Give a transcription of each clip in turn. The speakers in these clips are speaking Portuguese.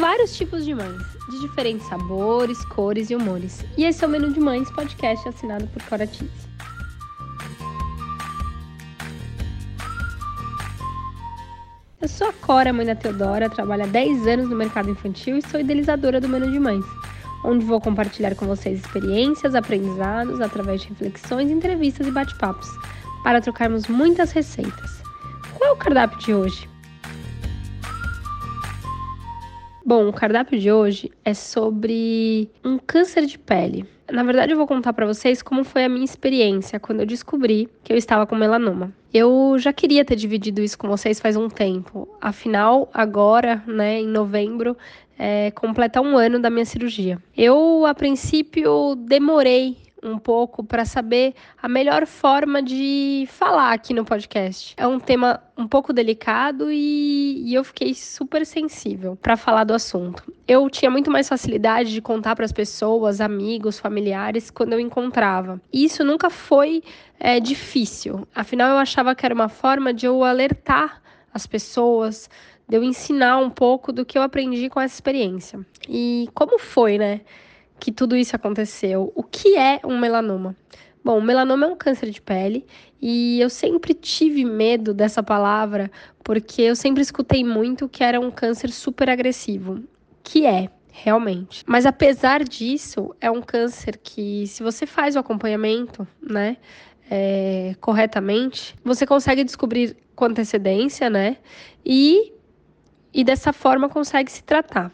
vários tipos de mães, de diferentes sabores, cores e humores. E esse é o Menu de Mães, podcast assinado por Cora Tise. Eu sou a Cora, mãe da Teodora, trabalho há 10 anos no mercado infantil e sou idealizadora do Menu de Mães, onde vou compartilhar com vocês experiências, aprendizados, através de reflexões, entrevistas e bate-papos, para trocarmos muitas receitas. Qual é o cardápio de hoje? Bom, o cardápio de hoje é sobre um câncer de pele. Na verdade, eu vou contar para vocês como foi a minha experiência quando eu descobri que eu estava com melanoma. Eu já queria ter dividido isso com vocês faz um tempo. Afinal, agora, né, em novembro, é, completa um ano da minha cirurgia. Eu, a princípio, demorei um pouco para saber a melhor forma de falar aqui no podcast. É um tema um pouco delicado e, e eu fiquei super sensível para falar do assunto. Eu tinha muito mais facilidade de contar para as pessoas, amigos, familiares, quando eu encontrava. E isso nunca foi é, difícil. Afinal, eu achava que era uma forma de eu alertar as pessoas, de eu ensinar um pouco do que eu aprendi com essa experiência. E como foi, né? Que tudo isso aconteceu. O que é um melanoma? Bom, o melanoma é um câncer de pele e eu sempre tive medo dessa palavra porque eu sempre escutei muito que era um câncer super agressivo, que é realmente. Mas apesar disso, é um câncer que se você faz o acompanhamento, né, é, corretamente, você consegue descobrir com antecedência, né, e e dessa forma consegue se tratar.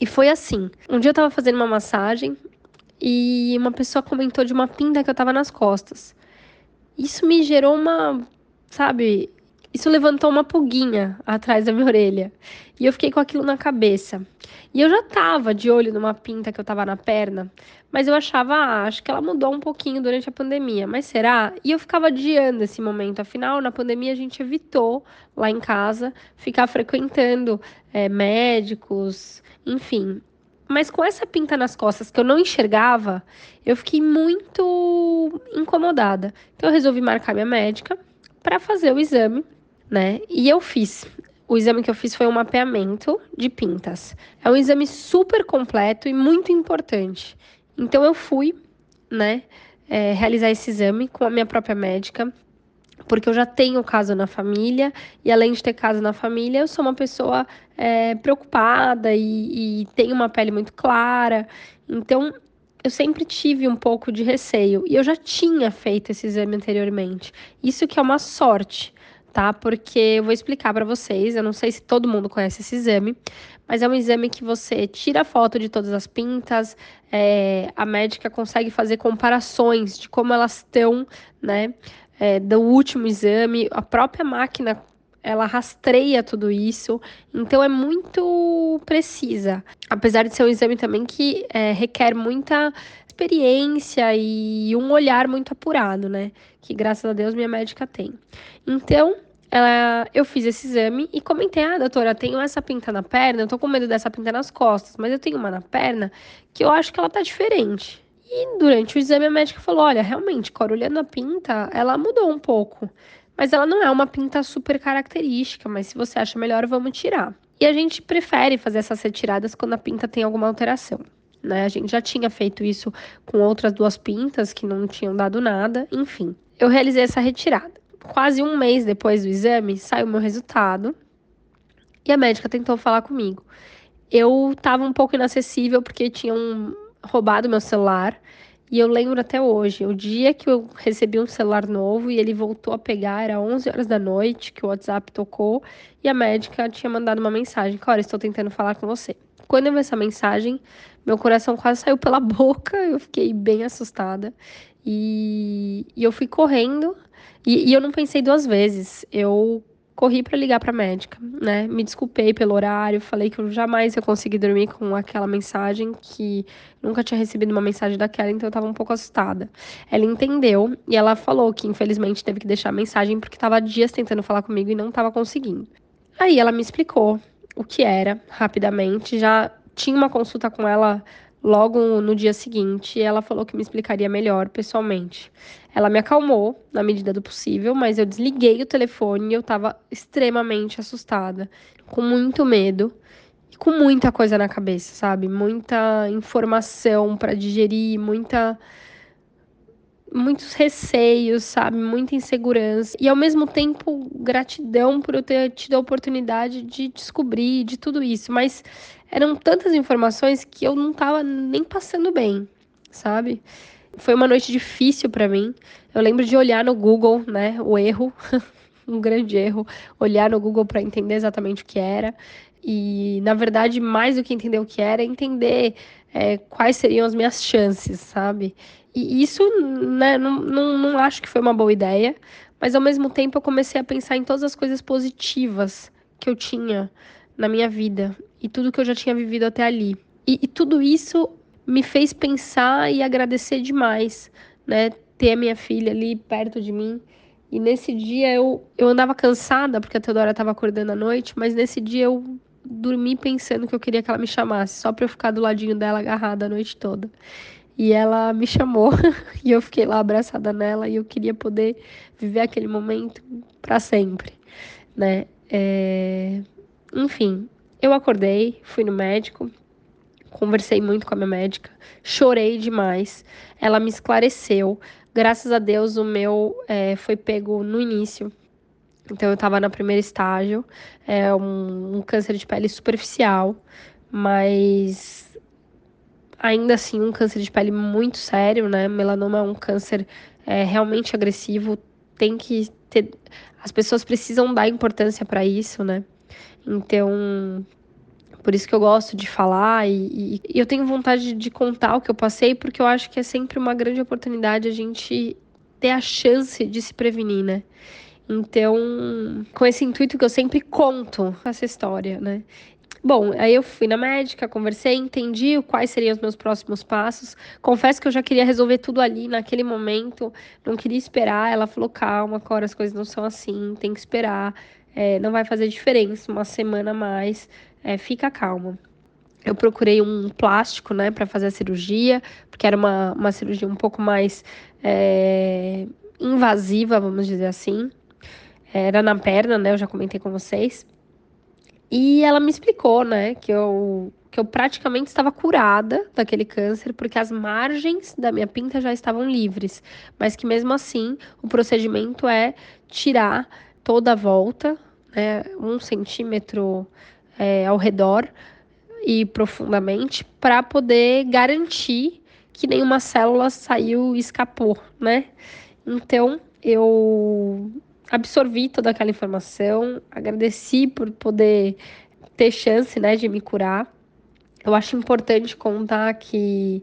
E foi assim. Um dia eu tava fazendo uma massagem e uma pessoa comentou de uma pinta que eu tava nas costas. Isso me gerou uma, sabe, isso levantou uma pulguinha atrás da minha orelha. E eu fiquei com aquilo na cabeça. E eu já tava de olho numa pinta que eu tava na perna, mas eu achava, ah, acho que ela mudou um pouquinho durante a pandemia, mas será? E eu ficava adiando esse momento. Afinal, na pandemia a gente evitou lá em casa ficar frequentando é, médicos, enfim. Mas com essa pinta nas costas que eu não enxergava, eu fiquei muito incomodada. Então eu resolvi marcar minha médica para fazer o exame, né? E eu fiz. O exame que eu fiz foi um mapeamento de pintas. É um exame super completo e muito importante. Então eu fui, né, é, realizar esse exame com a minha própria médica porque eu já tenho caso na família, e além de ter caso na família, eu sou uma pessoa é, preocupada e, e tenho uma pele muito clara, então eu sempre tive um pouco de receio, e eu já tinha feito esse exame anteriormente. Isso que é uma sorte, tá? Porque eu vou explicar para vocês, eu não sei se todo mundo conhece esse exame, mas é um exame que você tira a foto de todas as pintas, é, a médica consegue fazer comparações de como elas estão, né? é, do último exame, a própria máquina ela rastreia tudo isso, então é muito precisa. Apesar de ser um exame também que é, requer muita experiência e um olhar muito apurado, né? Que graças a Deus minha médica tem. Então, ela, eu fiz esse exame e comentei: ah, doutora, tenho essa pinta na perna, eu tô com medo dessa pinta nas costas, mas eu tenho uma na perna que eu acho que ela tá diferente. E durante o exame a médica falou: olha, realmente, Cora, olhando a pinta, ela mudou um pouco. Mas ela não é uma pinta super característica, mas se você acha melhor, vamos tirar. E a gente prefere fazer essas retiradas quando a pinta tem alguma alteração. Né? A gente já tinha feito isso com outras duas pintas que não tinham dado nada, enfim. Eu realizei essa retirada. Quase um mês depois do exame, saiu meu resultado e a médica tentou falar comigo. Eu estava um pouco inacessível porque tinha um, roubado meu celular. E eu lembro até hoje, o dia que eu recebi um celular novo e ele voltou a pegar, era 11 horas da noite, que o WhatsApp tocou e a médica tinha mandado uma mensagem: Cara, estou tentando falar com você. Quando eu vi essa mensagem, meu coração quase saiu pela boca, eu fiquei bem assustada. E, e eu fui correndo e, e eu não pensei duas vezes. Eu corri para ligar para médica, né? Me desculpei pelo horário, falei que eu jamais ia conseguir dormir com aquela mensagem, que nunca tinha recebido uma mensagem daquela, então eu estava um pouco assustada. Ela entendeu e ela falou que infelizmente teve que deixar a mensagem porque estava dias tentando falar comigo e não estava conseguindo. Aí ela me explicou o que era rapidamente, já tinha uma consulta com ela Logo no dia seguinte, ela falou que me explicaria melhor pessoalmente. Ela me acalmou na medida do possível, mas eu desliguei o telefone e eu estava extremamente assustada, com muito medo. com muita coisa na cabeça, sabe? Muita informação para digerir, muita muitos receios, sabe? Muita insegurança. E ao mesmo tempo, gratidão por eu ter tido a oportunidade de descobrir de tudo isso. Mas eram tantas informações que eu não tava nem passando bem, sabe? Foi uma noite difícil para mim. Eu lembro de olhar no Google, né, o erro, um grande erro, olhar no Google para entender exatamente o que era. E, na verdade, mais do que entender o que era, entender é, quais seriam as minhas chances, sabe? E isso, né, não, não, não acho que foi uma boa ideia, mas ao mesmo tempo eu comecei a pensar em todas as coisas positivas que eu tinha na minha vida e tudo que eu já tinha vivido até ali. E, e tudo isso me fez pensar e agradecer demais, né? Ter a minha filha ali perto de mim. E nesse dia eu, eu andava cansada, porque a Teodora estava acordando à noite, mas nesse dia eu dormi pensando que eu queria que ela me chamasse, só para eu ficar do ladinho dela agarrada a noite toda. E ela me chamou e eu fiquei lá abraçada nela e eu queria poder viver aquele momento para sempre, né? É... Enfim, eu acordei, fui no médico, conversei muito com a minha médica, chorei demais. Ela me esclareceu. Graças a Deus, o meu é, foi pego no início. Então, eu estava no primeiro estágio, é um, um câncer de pele superficial, mas ainda assim um câncer de pele muito sério, né? Melanoma é um câncer é, realmente agressivo, tem que ter. As pessoas precisam dar importância para isso, né? Então, por isso que eu gosto de falar e, e, eu tenho vontade de contar o que eu passei, porque eu acho que é sempre uma grande oportunidade a gente ter a chance de se prevenir, né? Então, com esse intuito que eu sempre conto essa história, né? Bom, aí eu fui na médica, conversei, entendi quais seriam os meus próximos passos. Confesso que eu já queria resolver tudo ali naquele momento, não queria esperar. Ela falou: calma, Cora, as coisas não são assim, tem que esperar, é, não vai fazer diferença, uma semana a mais, é, fica calma. Eu procurei um plástico, né, para fazer a cirurgia, porque era uma, uma cirurgia um pouco mais é, invasiva, vamos dizer assim. Era na perna, né, eu já comentei com vocês. E ela me explicou, né, que eu, que eu praticamente estava curada daquele câncer, porque as margens da minha pinta já estavam livres, mas que mesmo assim o procedimento é tirar toda a volta, né, um centímetro é, ao redor e profundamente, para poder garantir que nenhuma célula saiu e escapou, né? Então eu absorvi toda aquela informação, agradeci por poder ter chance, né, de me curar. Eu acho importante contar que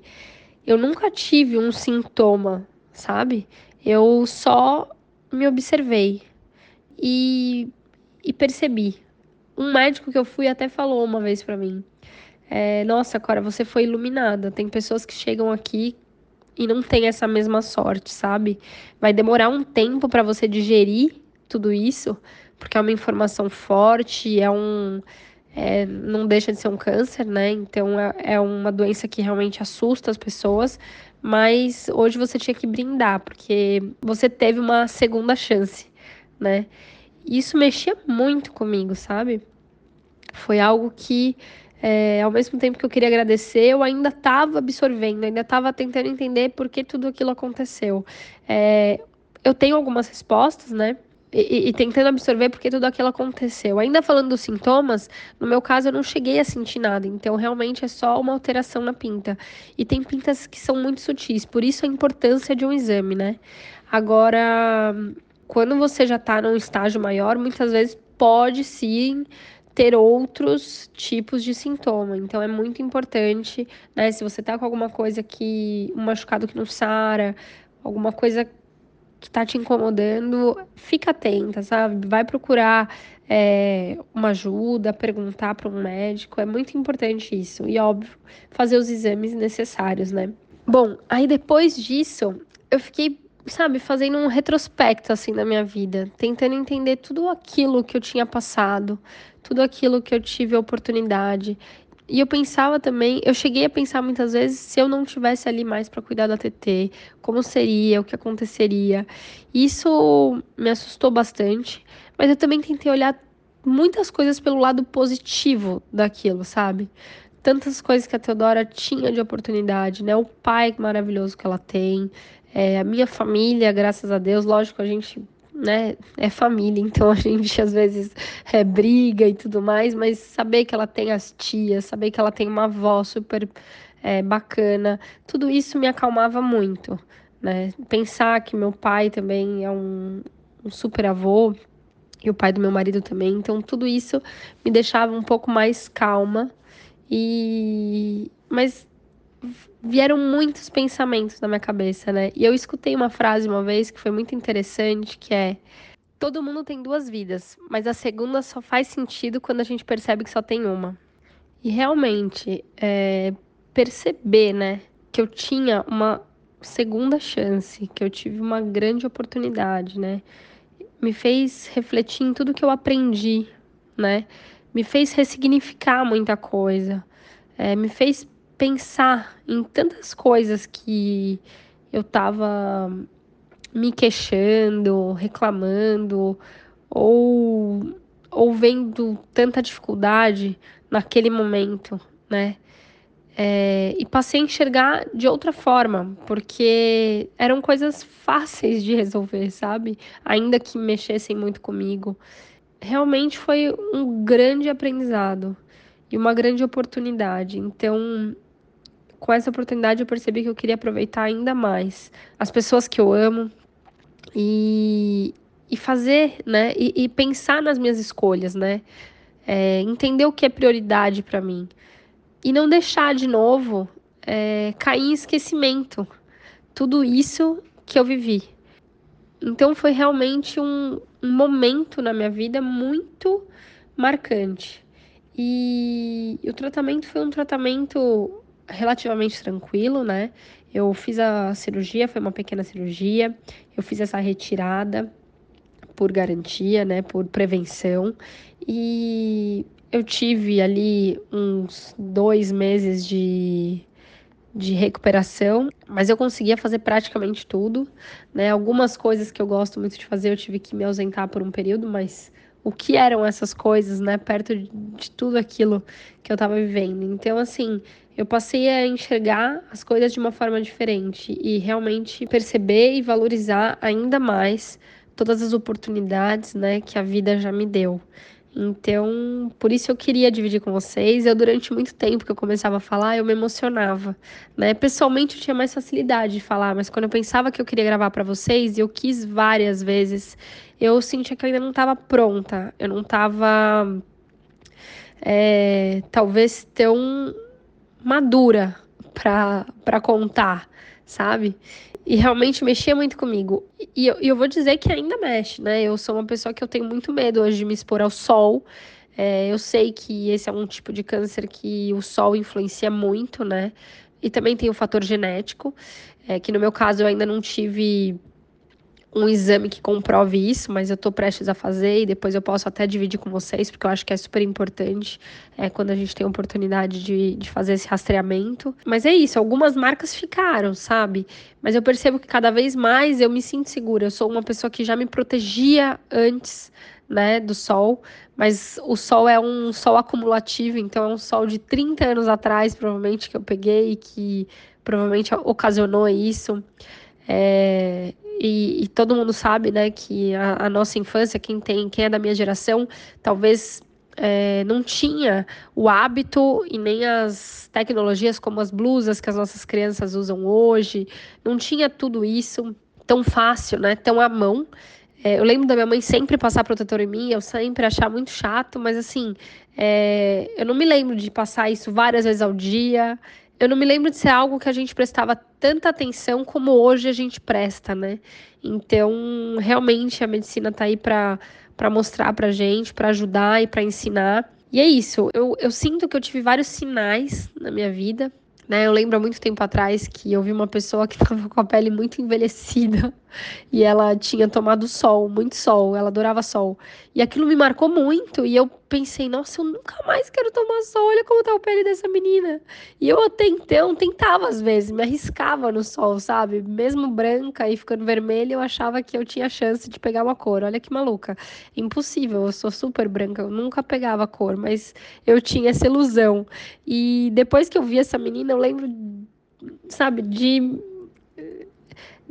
eu nunca tive um sintoma, sabe? Eu só me observei e, e percebi. Um médico que eu fui até falou uma vez para mim: é, Nossa, Cora, você foi iluminada. Tem pessoas que chegam aqui e não tem essa mesma sorte, sabe? Vai demorar um tempo para você digerir tudo isso, porque é uma informação forte, é um. É, não deixa de ser um câncer, né? Então é, é uma doença que realmente assusta as pessoas, mas hoje você tinha que brindar, porque você teve uma segunda chance, né? Isso mexia muito comigo, sabe? Foi algo que é, ao mesmo tempo que eu queria agradecer, eu ainda estava absorvendo, ainda estava tentando entender por que tudo aquilo aconteceu. É, eu tenho algumas respostas, né? E, e, tentando absorver porque tudo aquilo aconteceu. Ainda falando dos sintomas, no meu caso eu não cheguei a sentir nada, então realmente é só uma alteração na pinta. E tem pintas que são muito sutis, por isso a importância de um exame, né? Agora, quando você já tá num estágio maior, muitas vezes pode sim ter outros tipos de sintoma. Então é muito importante, né? Se você tá com alguma coisa que. um machucado que não sara, alguma coisa que tá te incomodando, fica atenta, sabe? Vai procurar é, uma ajuda, perguntar para um médico. É muito importante isso. E, óbvio, fazer os exames necessários, né? Bom, aí depois disso, eu fiquei sabe, fazendo um retrospecto assim da minha vida, tentando entender tudo aquilo que eu tinha passado, tudo aquilo que eu tive oportunidade. E eu pensava também, eu cheguei a pensar muitas vezes se eu não tivesse ali mais para cuidar da TT, como seria, o que aconteceria. Isso me assustou bastante, mas eu também tentei olhar muitas coisas pelo lado positivo daquilo, sabe? Tantas coisas que a Teodora tinha de oportunidade, né? O pai maravilhoso que ela tem, é, a minha família, graças a Deus, lógico, a gente né, é família, então a gente às vezes é, briga e tudo mais, mas saber que ela tem as tias, saber que ela tem uma avó super é, bacana, tudo isso me acalmava muito, né? Pensar que meu pai também é um, um super avô e o pai do meu marido também, então tudo isso me deixava um pouco mais calma e mas vieram muitos pensamentos na minha cabeça, né? E eu escutei uma frase uma vez que foi muito interessante, que é todo mundo tem duas vidas, mas a segunda só faz sentido quando a gente percebe que só tem uma. E realmente, é, perceber, né, que eu tinha uma segunda chance, que eu tive uma grande oportunidade, né, me fez refletir em tudo que eu aprendi, né, me fez ressignificar muita coisa, é, me fez pensar em tantas coisas que eu tava me queixando, reclamando ou, ou vendo tanta dificuldade naquele momento, né? É, e passei a enxergar de outra forma, porque eram coisas fáceis de resolver, sabe? Ainda que mexessem muito comigo. Realmente foi um grande aprendizado e uma grande oportunidade. Então, com essa oportunidade eu percebi que eu queria aproveitar ainda mais as pessoas que eu amo e, e fazer, né? E, e pensar nas minhas escolhas, né? É, entender o que é prioridade para mim e não deixar de novo é, cair em esquecimento tudo isso que eu vivi. Então foi realmente um, um momento na minha vida muito marcante. E, e o tratamento foi um tratamento relativamente tranquilo, né? Eu fiz a cirurgia, foi uma pequena cirurgia, eu fiz essa retirada por garantia, né? Por prevenção. E eu tive ali uns dois meses de, de recuperação, mas eu conseguia fazer praticamente tudo, né? Algumas coisas que eu gosto muito de fazer eu tive que me ausentar por um período, mas o que eram essas coisas, né? Perto de, de tudo aquilo que eu estava vivendo. Então, assim, eu passei a enxergar as coisas de uma forma diferente e realmente perceber e valorizar ainda mais todas as oportunidades, né, que a vida já me deu. Então, por isso eu queria dividir com vocês. Eu durante muito tempo que eu começava a falar, eu me emocionava, né? Pessoalmente eu tinha mais facilidade de falar, mas quando eu pensava que eu queria gravar para vocês, eu quis várias vezes, eu sentia que eu ainda não estava pronta. Eu não estava é, talvez tão madura para contar, sabe? E realmente mexia muito comigo. E eu, eu, vou dizer que ainda mexe, né? Eu sou uma pessoa que eu tenho muito medo hoje de me expor ao sol. É, eu sei que esse é um tipo de câncer que o sol influencia muito, né? E também tem o fator genético, é, que no meu caso eu ainda não tive um exame que comprove isso, mas eu estou prestes a fazer e depois eu posso até dividir com vocês, porque eu acho que é super importante é, quando a gente tem a oportunidade de, de fazer esse rastreamento. Mas é isso, algumas marcas ficaram, sabe? Mas eu percebo que cada vez mais eu me sinto segura. Eu sou uma pessoa que já me protegia antes. Né, do sol, mas o sol é um sol acumulativo, então é um sol de 30 anos atrás, provavelmente, que eu peguei, que provavelmente ocasionou isso. É, e, e, todo mundo sabe, né, que a, a, nossa infância, quem tem, quem é da minha geração, talvez é, não tinha o hábito e nem as tecnologias como as blusas que as nossas crianças usam hoje, não tinha tudo isso tão fácil, né, tão à mão. É, eu lembro da minha mãe sempre passar protetor em mim, eu sempre achar muito chato, mas assim, é, eu não me lembro de passar isso várias vezes ao dia eu não me lembro de ser algo que a gente prestava tanta atenção como hoje a gente presta, né? Então, realmente a medicina tá aí para mostrar pra gente, para ajudar e para ensinar. E é isso. Eu, eu sinto que eu tive vários sinais na minha vida, né? Eu lembro há muito tempo atrás que eu vi uma pessoa que estava com a pele muito envelhecida. E ela tinha tomado sol, muito sol, ela adorava sol. E aquilo me marcou muito e eu pensei, nossa, eu nunca mais quero tomar sol, olha como tá a pele dessa menina. E eu até então tentava às vezes, me arriscava no sol, sabe? Mesmo branca e ficando vermelha, eu achava que eu tinha chance de pegar uma cor. Olha que maluca. Impossível, eu sou super branca, eu nunca pegava cor, mas eu tinha essa ilusão. E depois que eu vi essa menina, eu lembro, sabe, de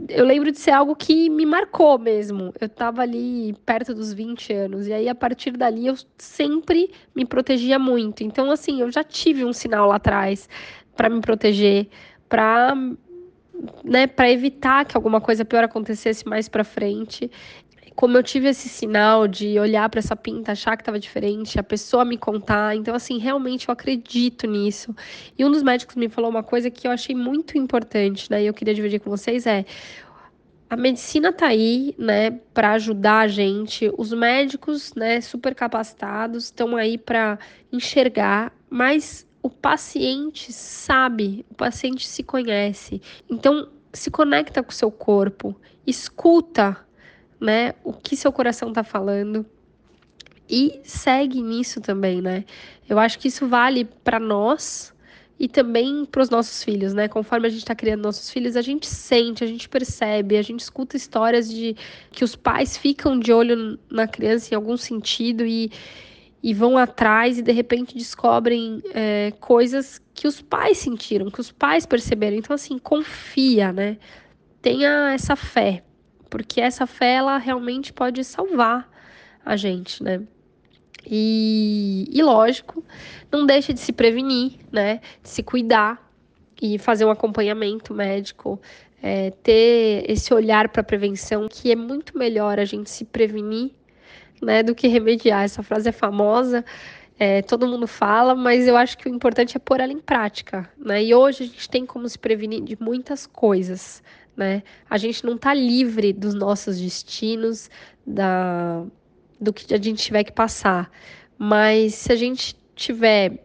eu lembro de ser algo que me marcou mesmo. Eu estava ali perto dos 20 anos, e aí a partir dali eu sempre me protegia muito. Então, assim, eu já tive um sinal lá atrás para me proteger, para né, para evitar que alguma coisa pior acontecesse mais para frente como eu tive esse sinal de olhar para essa pinta, achar que estava diferente, a pessoa me contar. Então, assim, realmente eu acredito nisso. E um dos médicos me falou uma coisa que eu achei muito importante, né? E eu queria dividir com vocês é a medicina tá aí, né, para ajudar a gente. Os médicos, né, super capacitados, estão aí para enxergar, mas o paciente sabe, o paciente se conhece. Então, se conecta com o seu corpo, escuta né? O que seu coração tá falando. E segue nisso também, né? Eu acho que isso vale para nós e também para os nossos filhos, né? Conforme a gente está criando nossos filhos, a gente sente, a gente percebe, a gente escuta histórias de que os pais ficam de olho na criança em algum sentido e, e vão atrás e de repente descobrem é, coisas que os pais sentiram, que os pais perceberam. Então, assim, confia, né? Tenha essa fé porque essa fé ela realmente pode salvar a gente, né? E, e lógico, não deixe de se prevenir, né? De se cuidar e fazer um acompanhamento médico, é, ter esse olhar para prevenção, que é muito melhor a gente se prevenir, né, do que remediar. Essa frase é famosa, é, todo mundo fala, mas eu acho que o importante é pôr ela em prática, né? E hoje a gente tem como se prevenir de muitas coisas, né? A gente não está livre dos nossos destinos, da, do que a gente tiver que passar. Mas se a gente tiver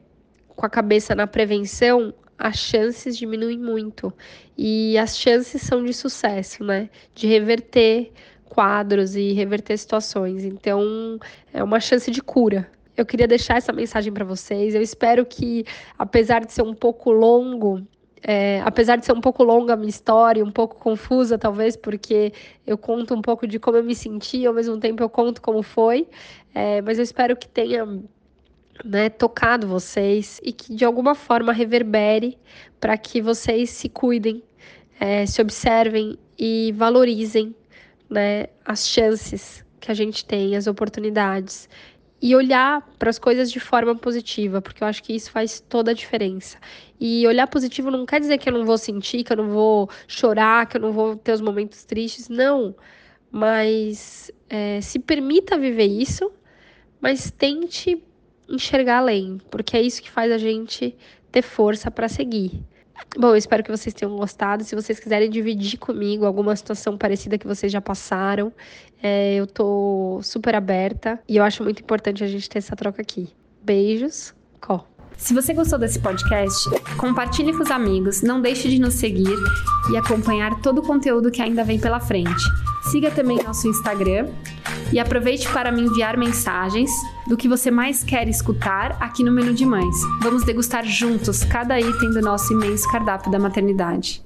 com a cabeça na prevenção, as chances diminuem muito. E as chances são de sucesso, né? De reverter quadros e reverter situações. Então, é uma chance de cura. Eu queria deixar essa mensagem para vocês. Eu espero que, apesar de ser um pouco longo, é, apesar de ser um pouco longa a minha história, um pouco confusa, talvez, porque eu conto um pouco de como eu me senti, ao mesmo tempo eu conto como foi, é, mas eu espero que tenha né, tocado vocês e que de alguma forma reverbere para que vocês se cuidem, é, se observem e valorizem né, as chances que a gente tem, as oportunidades e olhar para as coisas de forma positiva, porque eu acho que isso faz toda a diferença. E olhar positivo não quer dizer que eu não vou sentir, que eu não vou chorar, que eu não vou ter os momentos tristes, não. Mas é, se permita viver isso, mas tente enxergar além, porque é isso que faz a gente ter força para seguir. Bom, eu espero que vocês tenham gostado. Se vocês quiserem dividir comigo alguma situação parecida que vocês já passaram, é, eu tô super aberta e eu acho muito importante a gente ter essa troca aqui. Beijos, Có. Se você gostou desse podcast, compartilhe com os amigos, não deixe de nos seguir e acompanhar todo o conteúdo que ainda vem pela frente. Siga também nosso Instagram e aproveite para me enviar mensagens do que você mais quer escutar aqui no Menu de Mães. Vamos degustar juntos cada item do nosso imenso cardápio da maternidade.